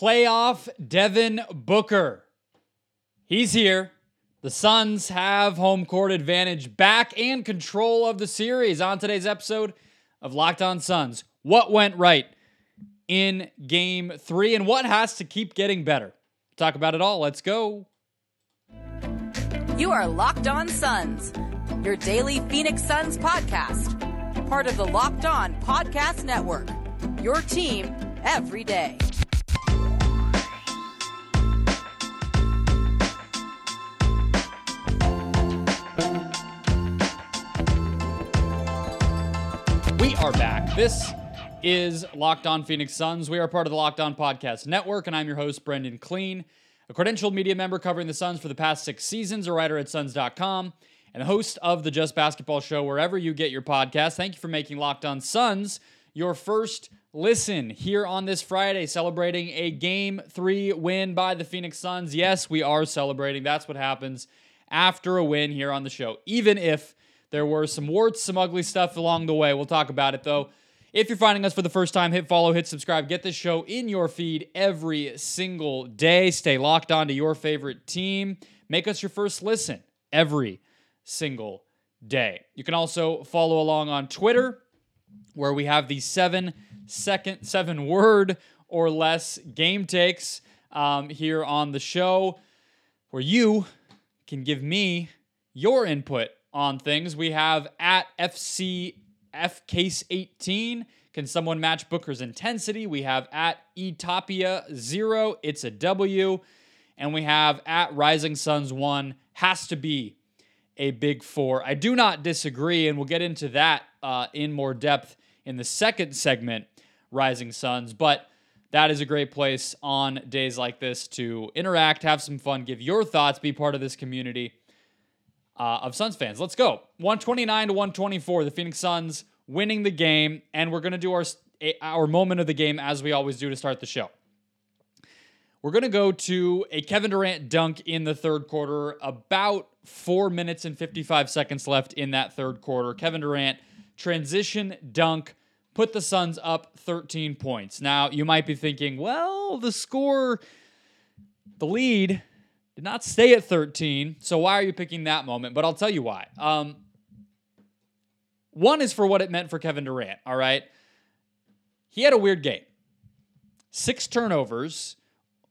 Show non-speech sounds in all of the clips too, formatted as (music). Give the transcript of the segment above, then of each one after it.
playoff Devin Booker. He's here. The Suns have home court advantage back and control of the series on today's episode of Locked On Suns. What went right in game three and what has to keep getting better? Talk about it all. Let's go. You are Locked On Suns, your daily Phoenix Suns podcast, part of the Locked On Podcast Network. Your team every day. This is Locked On Phoenix Suns. We are part of the Locked On Podcast Network, and I'm your host, Brendon Kleen, a credentialed media member covering the Suns for the past six seasons, a writer at Suns.com, and host of the Just Basketball Show wherever you get your podcast. Thank you for making Locked On Suns your first listen here on this Friday, celebrating a game three win by the Phoenix Suns. Yes, we are celebrating. That's what happens after a win here on the show, even if there were some warts, some ugly stuff along the way. We'll talk about it though. If you're finding us for the first time, hit follow, hit subscribe, get this show in your feed every single day. Stay locked on to your favorite team. Make us your first listen every single day. You can also follow along on Twitter, where we have the seven second, seven word or less game takes um, here on the show, where you can give me your input on things. We have at FC F Case 18. Can someone match Booker's intensity? We have at Etopia 0. It's a W. And we have at Rising Suns 1. Has to be a big four. I do not disagree, and we'll get into that uh, in more depth in the second segment, Rising Suns. But that is a great place on days like this to interact, have some fun, give your thoughts, be part of this community uh, of Suns fans. Let's go. 129 to 124. The Phoenix Suns winning the game, and we're going to do our our moment of the game as we always do to start the show. We're going to go to a Kevin Durant dunk in the third quarter, about four minutes and 55 seconds left in that third quarter. Kevin Durant, transition dunk, put the Suns up 13 points. Now, you might be thinking, well, the score, the lead did not stay at 13. So why are you picking that moment? But I'll tell you why. Um, one is for what it meant for Kevin Durant, all right? He had a weird game. Six turnovers,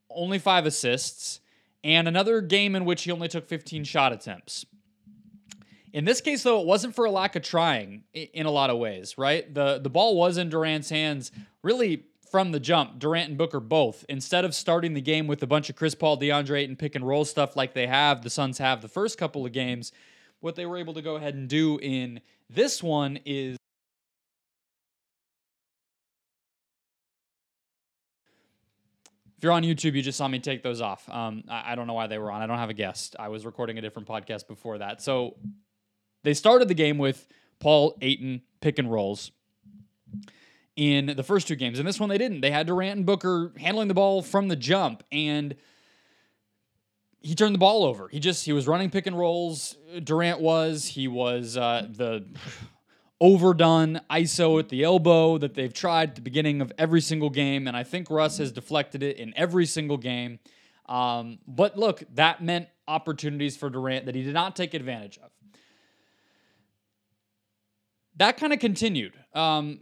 only five assists, and another game in which he only took 15 shot attempts. In this case, though, it wasn't for a lack of trying in a lot of ways, right? The the ball was in Durant's hands really from the jump, Durant and Booker both. Instead of starting the game with a bunch of Chris Paul, DeAndre Ayton pick and roll stuff like they have, the Suns have the first couple of games, what they were able to go ahead and do in this one is If you're on YouTube, you just saw me take those off. Um, I, I, don't know why they were on. I don't have a guest. I was recording a different podcast before that. So they started the game with Paul Ayton pick and rolls in the first two games. And this one they didn't. They had Durant and Booker handling the ball from the jump. And he turned the ball over. He just he was running pick and rolls. Durant was he was uh, the overdone ISO at the elbow that they've tried at the beginning of every single game, and I think Russ has deflected it in every single game. Um, but look, that meant opportunities for Durant that he did not take advantage of. That kind of continued. Um,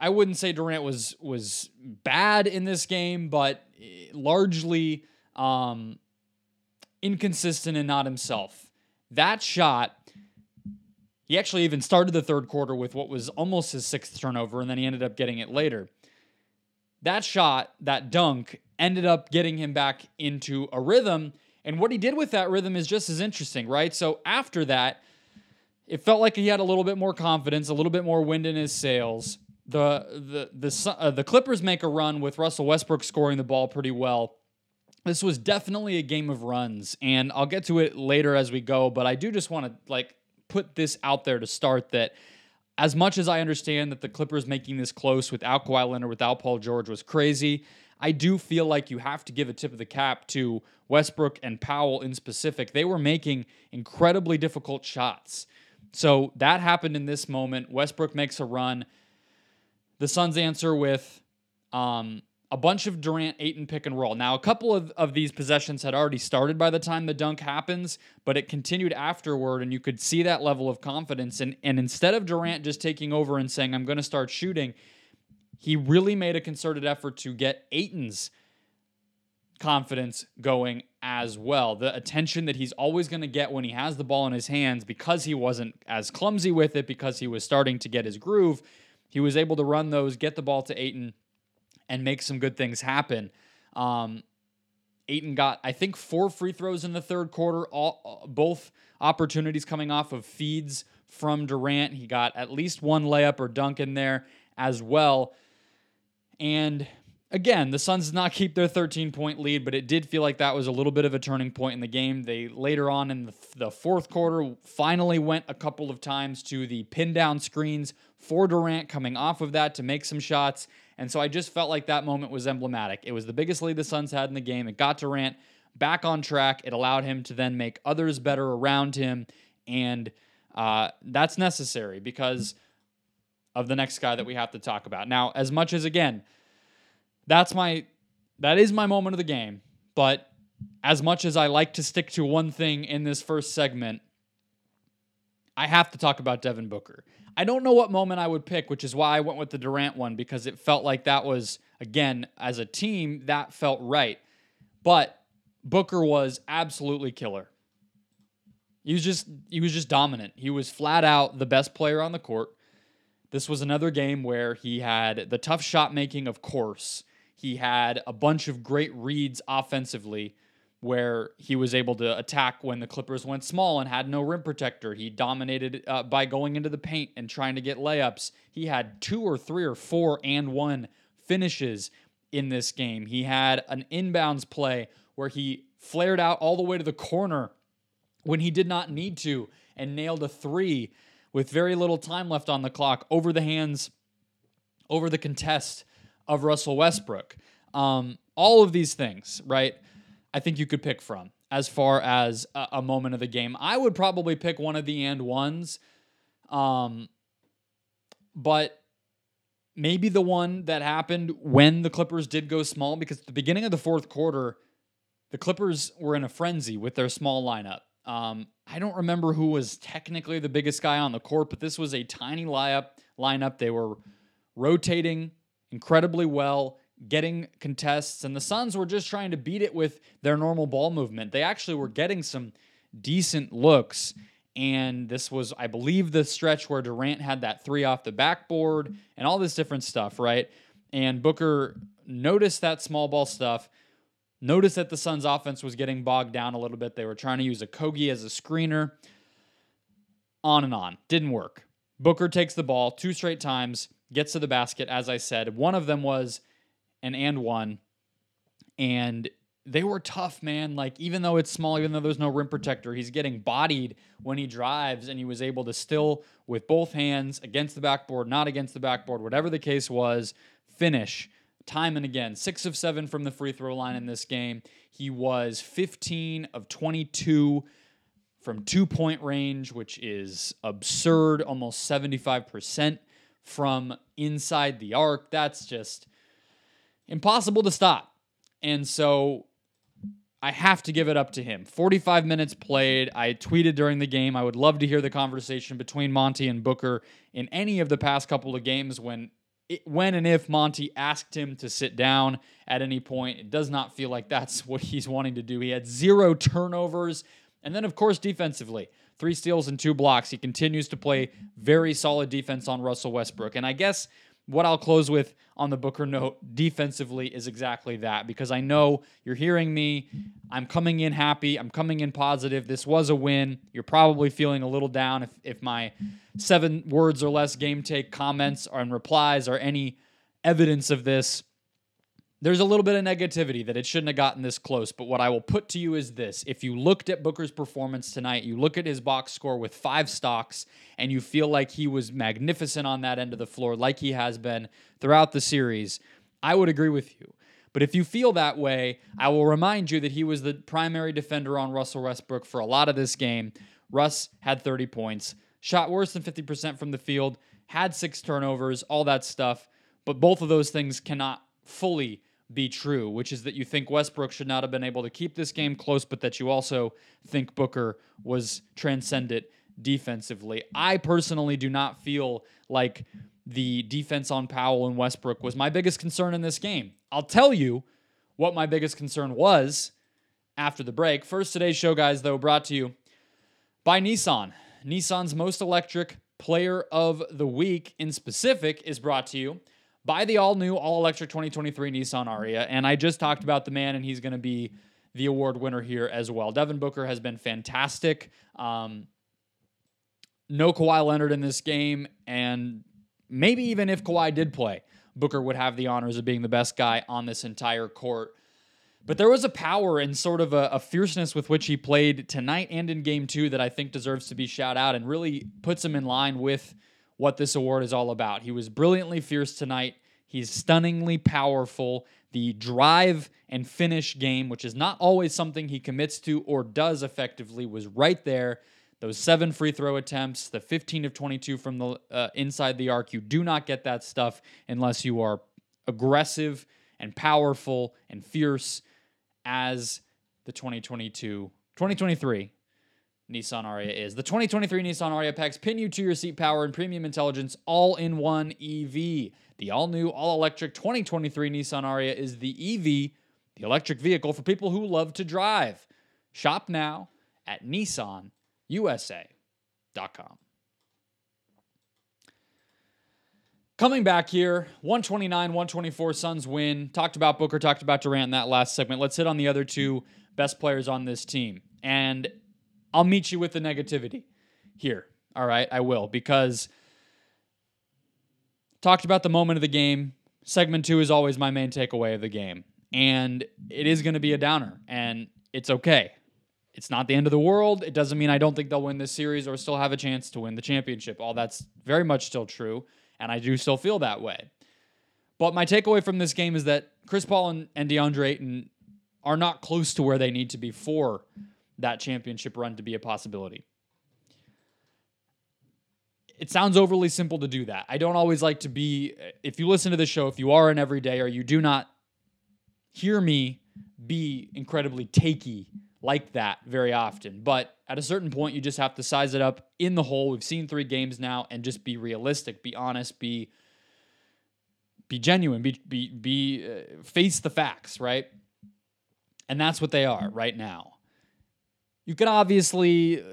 I wouldn't say Durant was was bad in this game, but largely um, inconsistent and not himself. That shot he actually even started the third quarter with what was almost his sixth turnover, and then he ended up getting it later. That shot, that dunk, ended up getting him back into a rhythm. And what he did with that rhythm is just as interesting, right? So after that, it felt like he had a little bit more confidence, a little bit more wind in his sails. The the the uh, the Clippers make a run with Russell Westbrook scoring the ball pretty well. This was definitely a game of runs, and I'll get to it later as we go. But I do just want to like put this out there to start that as much as I understand that the Clippers making this close without Kawhi Leonard, without Paul George was crazy, I do feel like you have to give a tip of the cap to Westbrook and Powell in specific. They were making incredibly difficult shots. So that happened in this moment. Westbrook makes a run. The Suns answer with um, a bunch of Durant, Ayton pick and roll. Now, a couple of, of these possessions had already started by the time the dunk happens, but it continued afterward, and you could see that level of confidence. And, and instead of Durant just taking over and saying, I'm going to start shooting, he really made a concerted effort to get Ayton's confidence going as well. The attention that he's always going to get when he has the ball in his hands because he wasn't as clumsy with it, because he was starting to get his groove. He was able to run those, get the ball to Ayton, and make some good things happen. Um, Ayton got, I think, four free throws in the third quarter, all, both opportunities coming off of feeds from Durant. He got at least one layup or dunk in there as well. And again, the Suns did not keep their 13 point lead, but it did feel like that was a little bit of a turning point in the game. They later on in the, the fourth quarter finally went a couple of times to the pin down screens for Durant coming off of that to make some shots. And so I just felt like that moment was emblematic. It was the biggest lead the Suns had in the game. It got Durant back on track. It allowed him to then make others better around him. And uh, that's necessary because of the next guy that we have to talk about. Now, as much as again, that's my that is my moment of the game, but as much as I like to stick to one thing in this first segment, I have to talk about Devin Booker. I don't know what moment I would pick, which is why I went with the Durant one because it felt like that was again as a team that felt right. But Booker was absolutely killer. He was just he was just dominant. He was flat out the best player on the court. This was another game where he had the tough shot making, of course. He had a bunch of great reads offensively where he was able to attack when the Clippers went small and had no rim protector. He dominated uh, by going into the paint and trying to get layups. He had two or three or four and one finishes in this game. He had an inbounds play where he flared out all the way to the corner when he did not need to and nailed a three with very little time left on the clock over the hands, over the contest of Russell Westbrook. Um, all of these things, right? I think you could pick from as far as a, a moment of the game. I would probably pick one of the and ones, um, but maybe the one that happened when the Clippers did go small because at the beginning of the fourth quarter, the Clippers were in a frenzy with their small lineup. Um, I don't remember who was technically the biggest guy on the court, but this was a tiny lineup. Lineup. They were rotating incredibly well, getting contests, and the Suns were just trying to beat it with their normal ball movement. They actually were getting some decent looks. And this was, I believe, the stretch where Durant had that three off the backboard and all this different stuff, right? And Booker noticed that small ball stuff, Noticed that the Suns' offense was getting bogged down a little bit. They were trying to use Okogie as a screener. On and on. Didn't work. Booker takes the ball two straight times, gets to the basket, as I said. One of them was an and one. And they were tough, man. Like, even though it's small, even though there's no rim protector, he's getting bodied when he drives, and he was able to still, with both hands against the backboard, not against the backboard, whatever the case was, finish time and again. Six of seven from the free throw line in this game. He was 15 of 22 from two point range, which is absurd, almost 75% from inside the arc. That's just impossible to stop. And so I have to give it up to him. 45 minutes played. I tweeted during the game. I would love to hear the conversation between Monty and Booker in any of the past couple of games when when and if Monty asked him to sit down at any point, it does not feel like that's (laughs) what he's wanting to do. He had zero turnovers. And then, of course, defensively, three steals and two blocks. He continues to play very solid defense on Russell Westbrook. And I guess what I'll close with on the Booker note defensively is exactly that because I know you're hearing me. I'm coming in happy. I'm coming in positive. This was a win. You're probably feeling a little down if, if my seven words or less game take comments and replies are any evidence of this there's a little bit of negativity that it shouldn't have gotten this close. But what I will put to you is this if you looked at Booker's performance tonight, you look at his box score with five stocks, and you feel like he was magnificent on that end of the floor, like he has been throughout the series, I would agree with you. But if you feel that way, I will remind you that he was the primary defender on Russell Westbrook for a lot of this game. Russ had 30 points, shot worse than 50% from the field, had six turnovers, all that stuff. But both of those things cannot fully be true, which is that you think Westbrook should not have been able to keep this game close, but that you also think Booker was transcendent defensively. I personally do not feel like the defense on Powell and Westbrook was my biggest concern in this game. I'll tell you what my biggest concern was after the break. First, today's show, guys, though, brought to you by Nissan. Nissan's most electric player of the week in specific is brought to you by the all new, all electric 2023 Nissan Ariya. And I just talked about the man, and he's going to be the award winner here as well. Devin Booker has been fantastic. Um, no Kawhi Leonard in this game, and maybe even if Kawhi did play, Booker would have the honors of being the best guy on this entire court. But there was a power and sort of a, a, fierceness with which he played tonight and in game two that I think deserves to be shout out and really puts him in line with what this award is all about. He was brilliantly fierce tonight. He's stunningly powerful. The drive and finish game, which is not always something he commits to or does effectively, was right there. Those seven free throw attempts, the 15 of 22 from the uh, inside the arc, you do not get that stuff unless you are aggressive and powerful and fierce as the 2022 2023 Nissan Ariya is. The 2023 Nissan Ariya packs pin you to your seat power and premium intelligence all in one EV. The all new, all electric 2023 Nissan Ariya is the EV, the electric vehicle for people who love to drive. Shop now at nissanusa.com. Coming back here, 129, 124 Suns win. Talked about Booker, talked about Durant in that last segment. Let's hit on the other two best players on this team. And I'll meet you with the negativity here. All right, I will, because talked about the moment of the game. Segment two is always my main takeaway of the game. And it is going to be a downer, and it's okay. It's not the end of the world. It doesn't mean I don't think they'll win this series or still have a chance to win the championship. All that's very much still true, and I do still feel that way. But my takeaway from this game is that Chris Paul and, and DeAndre Ayton are not close to where they need to be for that championship run to be a possibility. It sounds overly simple to do that. I don't always like to be, if you listen to the show, if you are an everyday or you do not hear me be incredibly takey like that very often. But at a certain point, you just have to size it up in the hole. We've seen three games now, and just be realistic, be honest, be be genuine, be be be uh, face the facts, right? And that's what they are right now. You could obviously uh,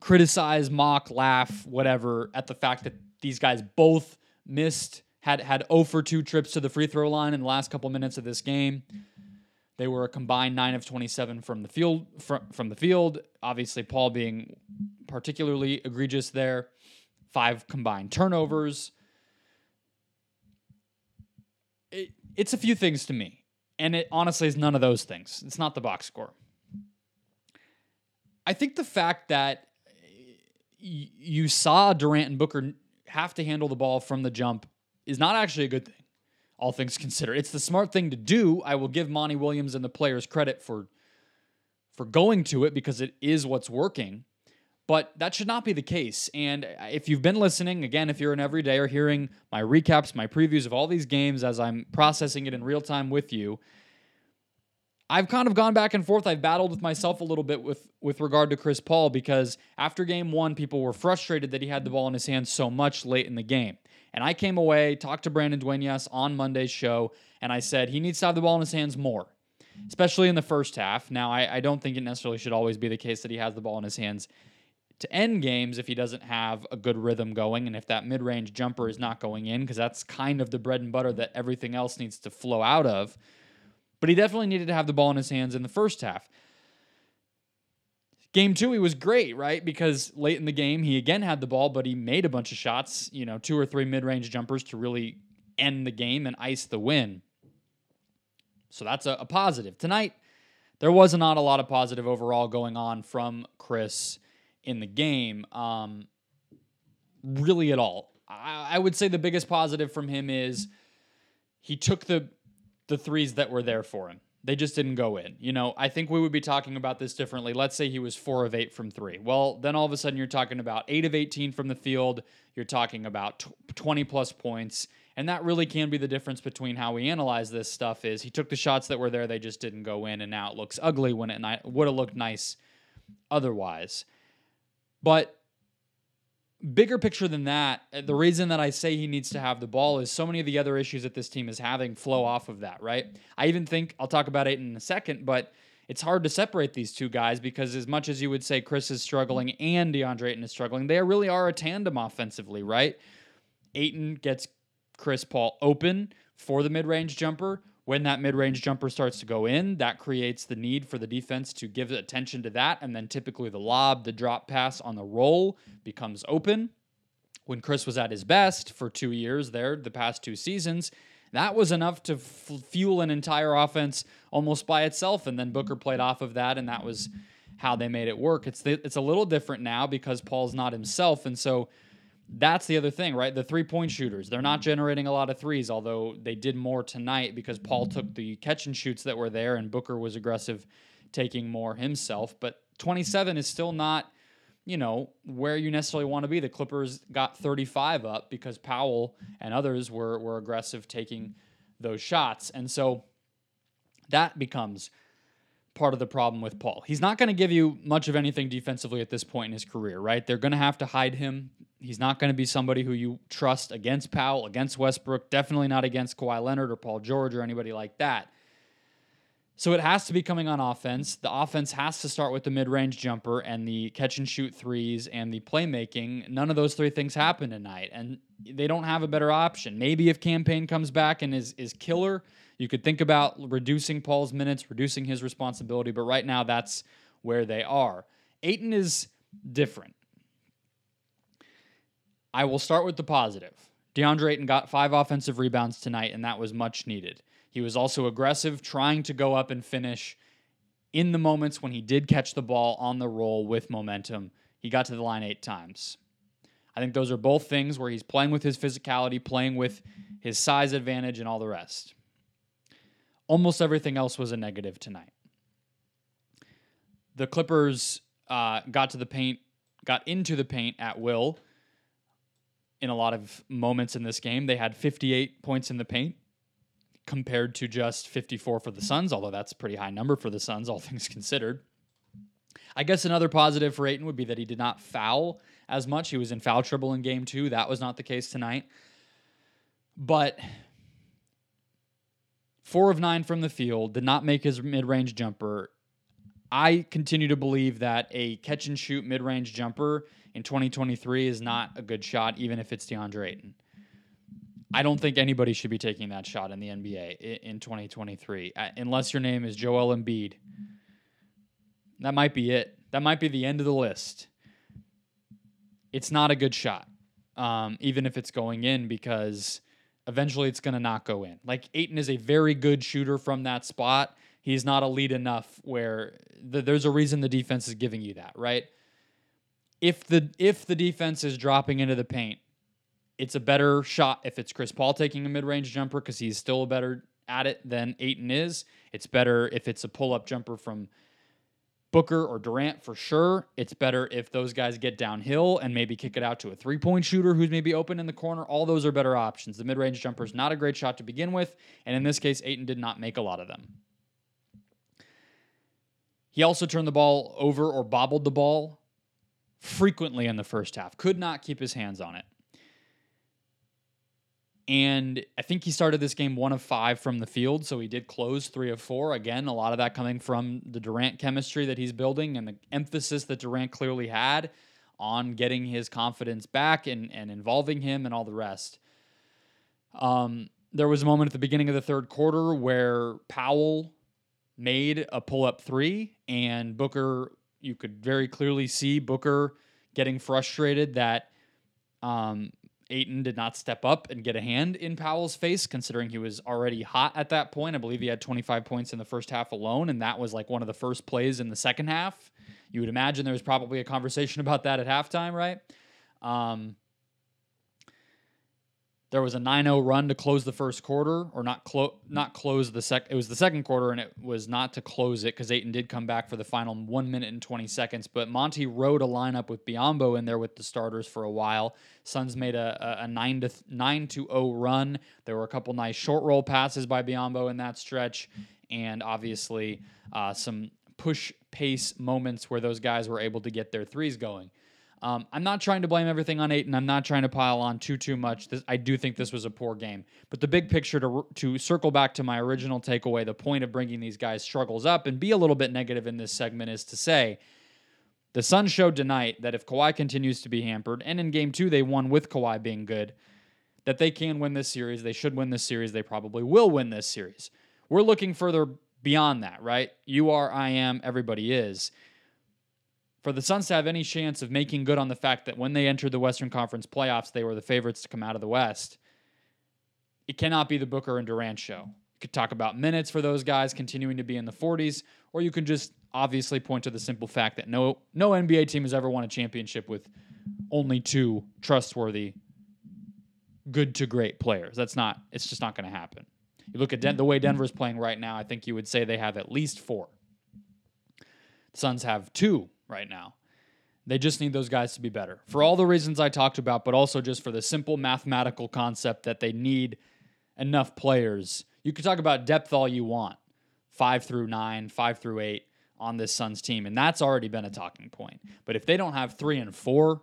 criticize, mock, laugh, whatever at the fact that these guys both missed had had 0 for 2 trips to the free throw line in the last couple minutes of this game. They were a combined 9 of 27 from the field from, from the field. Obviously Paul being particularly egregious there. Five combined turnovers. It, it's a few things to me. And it honestly is none of those things. It's not the box score. I think the fact that you saw Durant and Booker have to handle the ball from the jump is not actually a good thing all things (laughs) considered. It's the smart thing to do. I will give Monty Williams and the players credit for for going to it because it is what's working. But that should not be the case. And if you've been listening, again, if you're an everyday or hearing my recaps, my previews of all these games as I'm processing it in real time with you, I've kind of gone back and forth. I've battled with myself a little bit with with regard to Chris Paul because after game 1 people were frustrated that he had the ball in his hands so much late in the game. And I came away, talked to Brandon Duenas on Monday's show, and I said he needs to have the ball in his hands more, especially in the first half. Now, I, I don't think it necessarily should always be the case that he has the ball in his hands to end games if he doesn't have a good rhythm going and if that mid range jumper is not going in, because that's kind of the bread and butter that everything else needs to flow out of. But he definitely needed to have the ball in his hands in the first half. Game two, he was great, right? Because late in the game, he again had the ball, but he made a bunch of shots, you know, two or three mid range jumpers to really end the game and ice the win. So that's a, a, positive. Tonight, there was not a lot of positive overall going on from Chris in the game, um, really at all. I, I would say the biggest positive from him is he took the the threes that were there for him. They just didn't go in. You know, I think we would be talking about this differently. Let's say he was four of eight from three. Well, then all of a sudden you're talking about eight of 18 from the field. You're talking about 20 plus points. And that really can be the difference between how we analyze this stuff is he took the shots that were there, they just didn't go in, and now it looks ugly when it ni- would have looked nice otherwise. But bigger picture than that, uh, the reason that I say he needs to have the ball is so many of the other issues that this team is having flow off of that, right? I even think I'll talk about it in a second, but it's hard to separate these two guys because as much as you would say Chris is struggling and DeAndre Ayton is struggling, they really are a tandem offensively, right? Ayton gets Chris Paul open for the mid-range jumper. When that mid-range jumper starts to go in, that creates the need for the defense to give attention to that, and then typically the lob, the drop pass on the roll becomes open. When Chris was at his best for two years there, the past two seasons, that was enough to f- fuel an entire offense almost by itself. And then Booker played off of that, and that was how they made it work. It's the, it's a little different now because Paul's not himself, and so that's the other thing, right? The three point mm-hmm. shooters, they're not generating a lot of threes, although they did more tonight because Paul mm-hmm. took the catch and shoots that were there, and Booker was aggressive taking more himself. But 27 is still not you know, where you necessarily want to be. The Clippers got 35 up because Powell and others were were aggressive taking those shots. And so that becomes part of the problem with Paul. He's not going to give you much of anything defensively at this point in his career, right? They're going to have to hide him. He's not going to be somebody who you trust against Powell, against Westbrook, definitely not against Kawhi Leonard or Paul George or anybody like that. So it has to be coming on offense. The offense has to start with the mid range jumper and the catch and shoot threes and the playmaking. None of those three things happen tonight, and they don't have a better option. Maybe if Cam Payne comes back and is, is killer, you could think about reducing Paul's minutes, reducing his responsibility, but right now that's where they are. Ayton is different. I will start with the positive. DeAndre Ayton got five offensive rebounds tonight, and that was much needed. He was also aggressive, trying to go up and finish in the moments when he did catch the ball on the roll with momentum. He got to the line eight times. I think those are both things where he's playing with his physicality, playing with his size advantage, and all the rest. Almost everything else was a negative tonight. The Clippers uh, got to the paint, got into the paint at will in a lot of moments in this game. They had 58 points in the paint compared to just 54 for the Suns, although that's a pretty high number for the Suns, all (laughs) things considered. I guess another positive for Ayton would be that he did not foul as much. He was in foul trouble in game two. That was not the case tonight. But four of nine from the field, did not make his mid range jumper. I continue to believe that a catch and shoot mid range jumper in 2023 is not a good shot, even if it's DeAndre Ayton. I don't think anybody should be taking that shot in the NBA in 2023, unless your name is Joel Embiid. That might be it. That might be the end of the list. It's not a good shot, um, even if it's going in, because eventually it's going to not go in. Like Ayton is a very good shooter from that spot. He's not elite enough where the, there's a reason the defense is giving you that, right? If the if the defense is dropping into the paint it's a better shot if it's Chris Paul taking a mid range jumper because he's still better at it than Ayton is. It's better if it's a pull up jumper from Booker or Durant for sure. It's better if those guys get downhill and maybe kick it out to a three point shooter who's maybe open in the corner. All those are better options. The mid range jumper is not a great shot to begin with. And in this case, Ayton did not make a lot of them. He also turned the ball over or bobbled the ball frequently in the first half, could not keep his hands on it. And I think he started this game one of five from the field. So he did close three of four. Again, a lot of that coming from the Durant chemistry that he's building and the emphasis that Durant clearly had on getting his confidence back and, and involving him and all the rest. Um, there was a moment at the beginning of the third quarter where Powell made a pull up three, and Booker, you could very clearly see Booker getting frustrated that um, Ayton did not step up and get a hand in Powell's face, considering he was already hot at that point. I believe he had 25 points in the first half alone, and that was like one of the first plays in the second half. You would imagine there was probably a conversation (laughs) about that at halftime, right? Um, There was a 9-0 run to close the first quarter, or not close, not close the sec. It was the second quarter, and it was not to close it because Ayton did come back for the final one minute and 20 seconds. But Monty rode a lineup with Biyombo in there with the starters for a while. Suns made a, a, a nine to nine to 0 run. There were a couple nice short roll passes by Biyombo in that stretch, and obviously uh, some push pace moments where those guys were able to get their threes going. Um, I'm not trying to blame everything on Ayton. I'm not trying to pile on too too much. This, I do think this was a poor game, but the big picture to to circle back to my original takeaway, the point of bringing these guys struggles up and be a little bit negative in this segment is to say the Suns showed tonight that if Kawhi continues to be hampered, and in Game Two they won with Kawhi being good, that they can win this series. They should win this series. They probably will win this series. We're looking further beyond that, right? You are, I am, everybody is for the Suns to have any chance of making good on the fact that when they entered the Western Conference playoffs, they were the favorites to come out of the West, it cannot be the Booker and Durant show. You could talk about minutes for those guys continuing to be in the 40s, or you could just obviously point to the simple fact that no no NBA team has ever won a championship with only two trustworthy, good to great players. That's not. It's just not going to happen. You look at Den- the way Denver's playing right now. I think you would say they have at least four. The Suns have two right now. They just need those guys to be better for all the reasons I talked about, but also just for the simple mathematical concept that they need enough players. You could talk about depth all you want five through nine, five through eight on this Suns team, and that's already been a talking point. But if they don't have three and four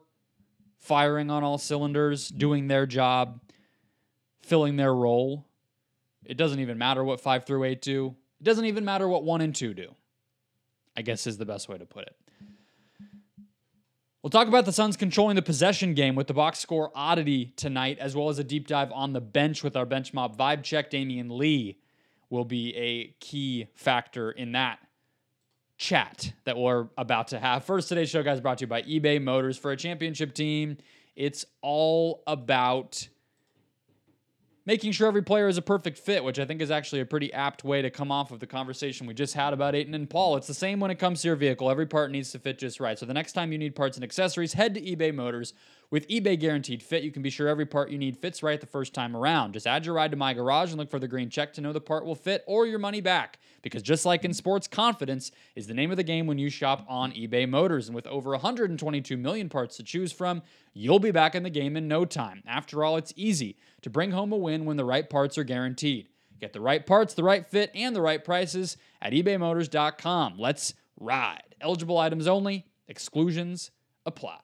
firing on all cylinders, doing their job, filling their role, it doesn't even matter what five through eight do. It doesn't even matter what one and two do, I guess is the best way to put it. We'll talk about the Suns controlling the possession game with the box score oddity tonight, as well as a deep dive on the bench with our bench mob vibe check. Damion Lee will be a key factor in that chat that we're about to have. First, today's show, guys, brought to you by eBay Motors. For a championship team, it's all about making sure every player is a perfect fit, which I think is actually a pretty apt way to come off of the conversation we just had about Ayton and Paul. It's the same when it comes to your vehicle. Every part needs to fit just right. So the next time you need parts and accessories, head to eBay Motors. With eBay Guaranteed Fit, you can be sure every part you need fits right the first time around. Just add your ride to My Garage and look for the green check to know the part will fit or your money back. Because just like in sports, confidence is the name of the game when you shop on eBay Motors. And with over 122 million parts to choose from, you'll be back in the game in no time. After all, it's easy to bring home a win when the right parts are guaranteed. Get the right parts, the right fit, and the right prices at ebaymotors.com. Let's ride. Eligible items only, exclusions apply.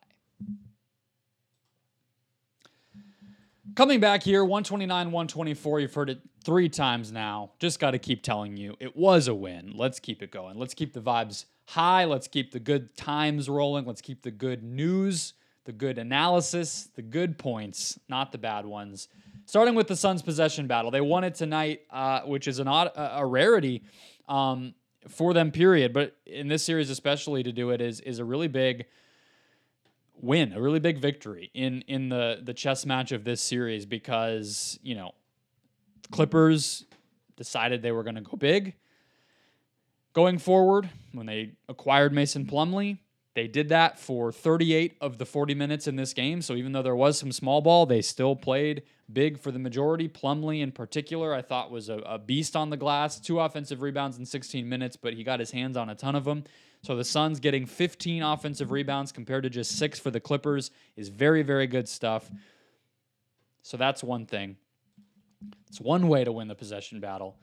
Coming back here, 129, 124. You've heard it three times now. Just got to keep telling you it was a win. Let's keep it going. Let's keep the vibes high. Let's keep the good times rolling. Let's keep the good news, the good analysis, the good points, not the bad ones. Starting with the Suns' possession battle, they won it tonight, uh, which is an odd, a rarity um, for them. Period. But in this series, especially to do it is is a really big win, a really big victory in in the the chess match of this series because you know Clippers decided they were going to go big. Going forward, when they acquired Mason Plumlee, they did that for 38 of the 40 minutes in this game. So even though there was some small ball, they still played big for the majority. Plumlee, in particular, I thought was a, a beast on the glass. Two offensive rebounds in 16 minutes, but he got his hands on a ton of them. So the Suns getting 15 offensive rebounds compared to just six for the Clippers is very, very good stuff. So that's one thing. It's one way to win the possession battle.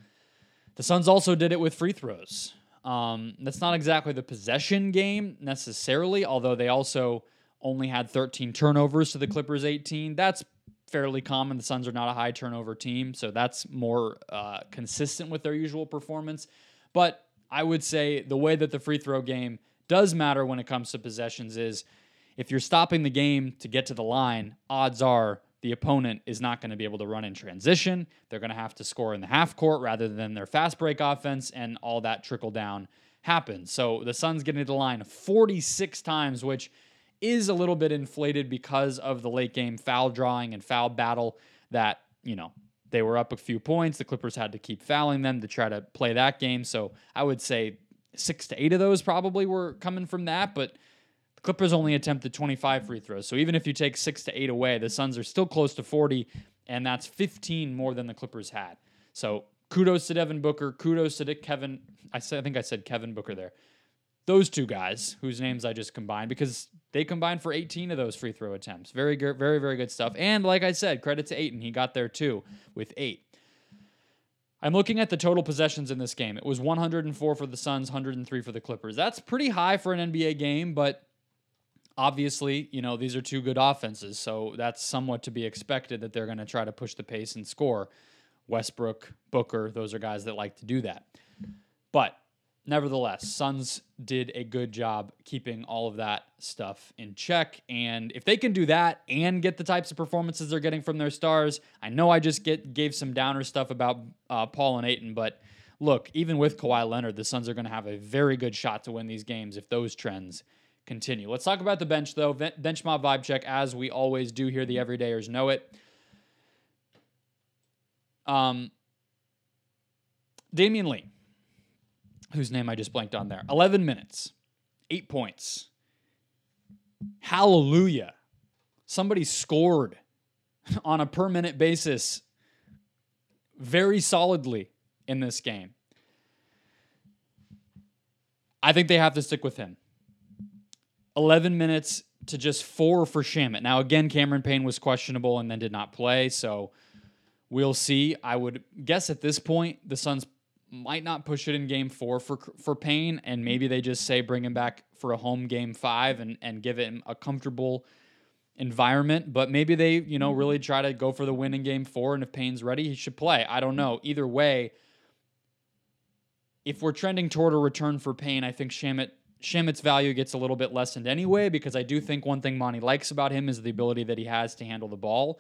The Suns also did it with free throws. Um, that's not exactly the possession game necessarily, although they also only had 13 turnovers to the Clippers 18. That's fairly common. The Suns are not a high turnover team, so that's more uh, consistent with their usual performance. But I would say the way that the free throw game does matter when it comes to possessions is if you're stopping the game to get to the line, odds are the opponent is not going to be able to run in transition. They're going to have to score in the half court rather than their fast break offense, and all that trickle down happens. So the Suns getting to the line 46 times, which is a little bit inflated because of the late game foul drawing and foul battle that, you know, they were up a few points. The Clippers had to keep fouling them to try to play that game. So I would say six to eight of those probably were coming from that, but the Clippers only attempted 25 free throws. So even if you take six to eight away, the Suns are still close to 40. and that's 15 more than the Clippers had. So kudos to Devin Booker. Kudos to Kevin. I said I think I said Kevin Booker there. Those two guys, whose names I just combined, because they combined for 18 of those free throw attempts. Very good, very very good stuff. And like I said, credit to Ayton, he got there too with eight. I'm looking at the total possessions in this game. It was 104 for the Suns, 103 for the Clippers. That's pretty high for an NBA game, but obviously, you know, these are two good offenses, so that's somewhat to be expected that they're going to try to push the pace and score. Westbrook, Booker, those are guys that like to do that. But nevertheless, Suns did a good job keeping all of that stuff in check. And if they can do that and get the types of performances they're getting from their stars, I know I just get gave some downer stuff about uh, Paul and Ayton, but look, even with Kawhi Leonard, the Suns are going to have a very good shot to win these games if those trends continue. Let's talk about the bench, though. Bench mob vibe check, as we always do here. The everydayers know it. Um, Damion Lee, whose name I just blanked on there, 11 minutes, eight points. Hallelujah. Somebody scored (laughs) on a per minute basis very solidly in this game. I think they have to stick with him. 11 minutes to just four for Shamet. Now, again, Cameron Payne was questionable and then did not play. So we'll see. I would guess at this point, the Suns might not push it in game four for for Payne, and maybe they just say bring him back for a home game five and, and give him a comfortable environment. But maybe they, you know, really try to go for the win in game four. And if Payne's ready, he should play. I don't know. Either way, if we're trending toward a return for Payne, I think Shamet Shamet's value gets a little bit lessened anyway, because I do think one thing Monty likes about him is the ability that he has to handle the ball.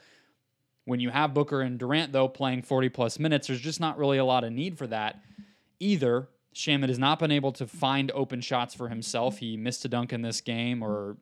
When you have Booker and Durant, though, playing 40 plus minutes, there's just not really a lot of need for that either. Shamet has not been able to find open shots for himself. He missed a dunk in this game or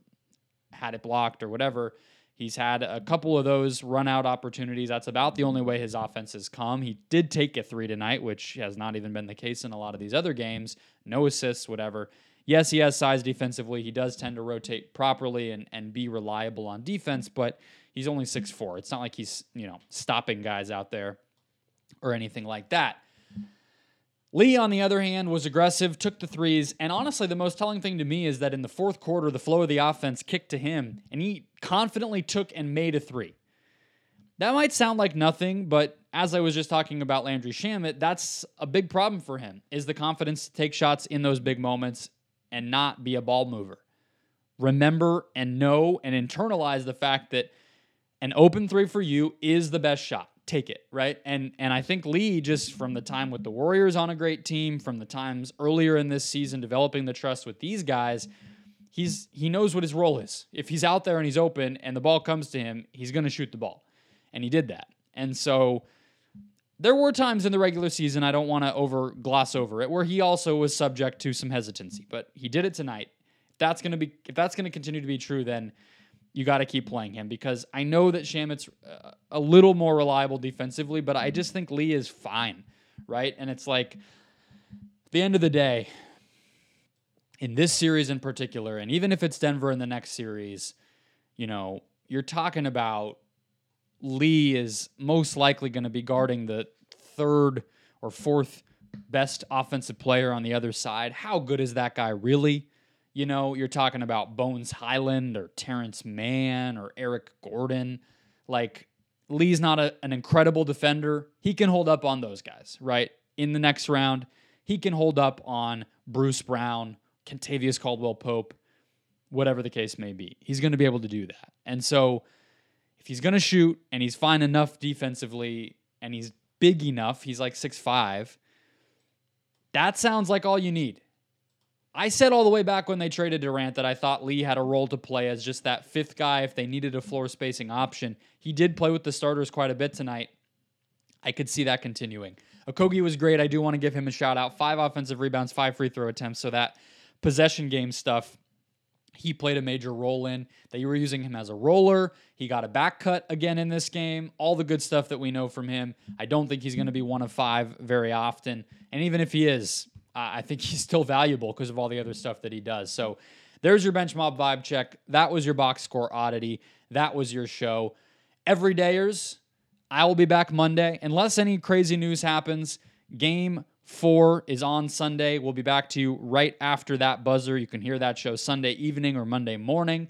had it blocked or whatever. He's had a couple of those run out opportunities. That's about the only way his offense has come. He did take a three tonight, which has not even been the case in a lot of these other games. No assists, whatever yes, he has size defensively. He does tend to rotate properly and, and be reliable on defense, but he's only six four. It's not like he's, you know, stopping guys out there or anything like that. Lee, on the other hand, was aggressive, took the threes, and honestly, the most telling thing to me is that in the fourth quarter, the flow of the offense kicked to him, and he confidently took and made a three. That might sound like nothing, but as I was just talking about Landry Shamet, that's a big problem for him, is the confidence to take shots in those big moments and not be a ball mover. Remember and know and internalize the fact that an open three for you is the best shot. Take it, right? And and I think Lee just from the time with the Warriors on a great team, from the times earlier in this season developing the trust with these guys, he's he knows what his role is. If he's out there and he's open and the ball comes to him, he's going to shoot the ball. And he did that. And so there were times in the regular season, I don't want to over gloss over it, where he also was subject to some hesitancy, but he did it tonight. If that's going to be if that's going to continue to be true, then you got to keep playing him because I know that Shamet's uh, a little more reliable defensively, but I just think Lee is fine, right? And it's like at the end of the day, in this series in particular, and even if it's Denver in the next series, you know, you're talking about Lee is most likely going to be guarding the third or fourth best offensive player on the other side. How good is that guy really? You know, you're talking about Bones Hyland or Terrence Mann or Eric Gordon. Like, Lee's not a, an incredible defender. He can hold up on those guys, right? In the next round, he can hold up on Bruce Brown, Kentavious Caldwell Pope, whatever the case may be. He's going to be able to do that. And so, if he's going to shoot and he's fine enough defensively and he's big enough, he's like six five. that sounds like all you need. I said all the way back when they traded Durant that I thought Lee had a role to play as just that fifth guy if they needed a floor spacing option. He did play with the starters quite a bit tonight. I could see that continuing. Okogie was great. I do want to give him a shout out. Five offensive rebounds, five free throw attempts. So that possession game stuff he played a major role in. They were using him as a roller. He got a back cut again in this game. All the good stuff that we know from him. I don't think he's going to be one of five very often. And even if he is, I think (laughs) he's still valuable because of all the other stuff that he does. So there's your bench mob vibe check. That was your box score oddity. That was your show. Everydayers, I will be back Monday. Unless any crazy news happens, game four is on Sunday. We'll be back to you right after that buzzer. You can hear that show Sunday evening or Monday morning.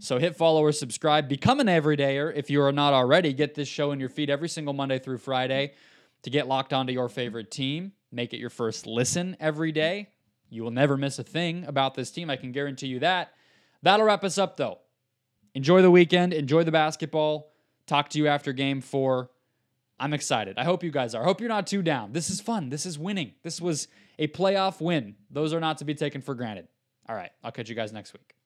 So hit follow or subscribe. Become an everydayer if you are not already. Get this show in your feed every single Monday through Friday to get locked onto your favorite team. Make it your first listen every day. You will never miss a thing about this team. I can guarantee you that. That'll wrap us up, though. Enjoy the weekend. Enjoy the basketball. Talk to you after game four. I'm excited. I hope you guys are. I hope you're not too down. This is fun. This is winning. This was a playoff win. Those are not to be taken for granted. All right. I'll catch you guys next week.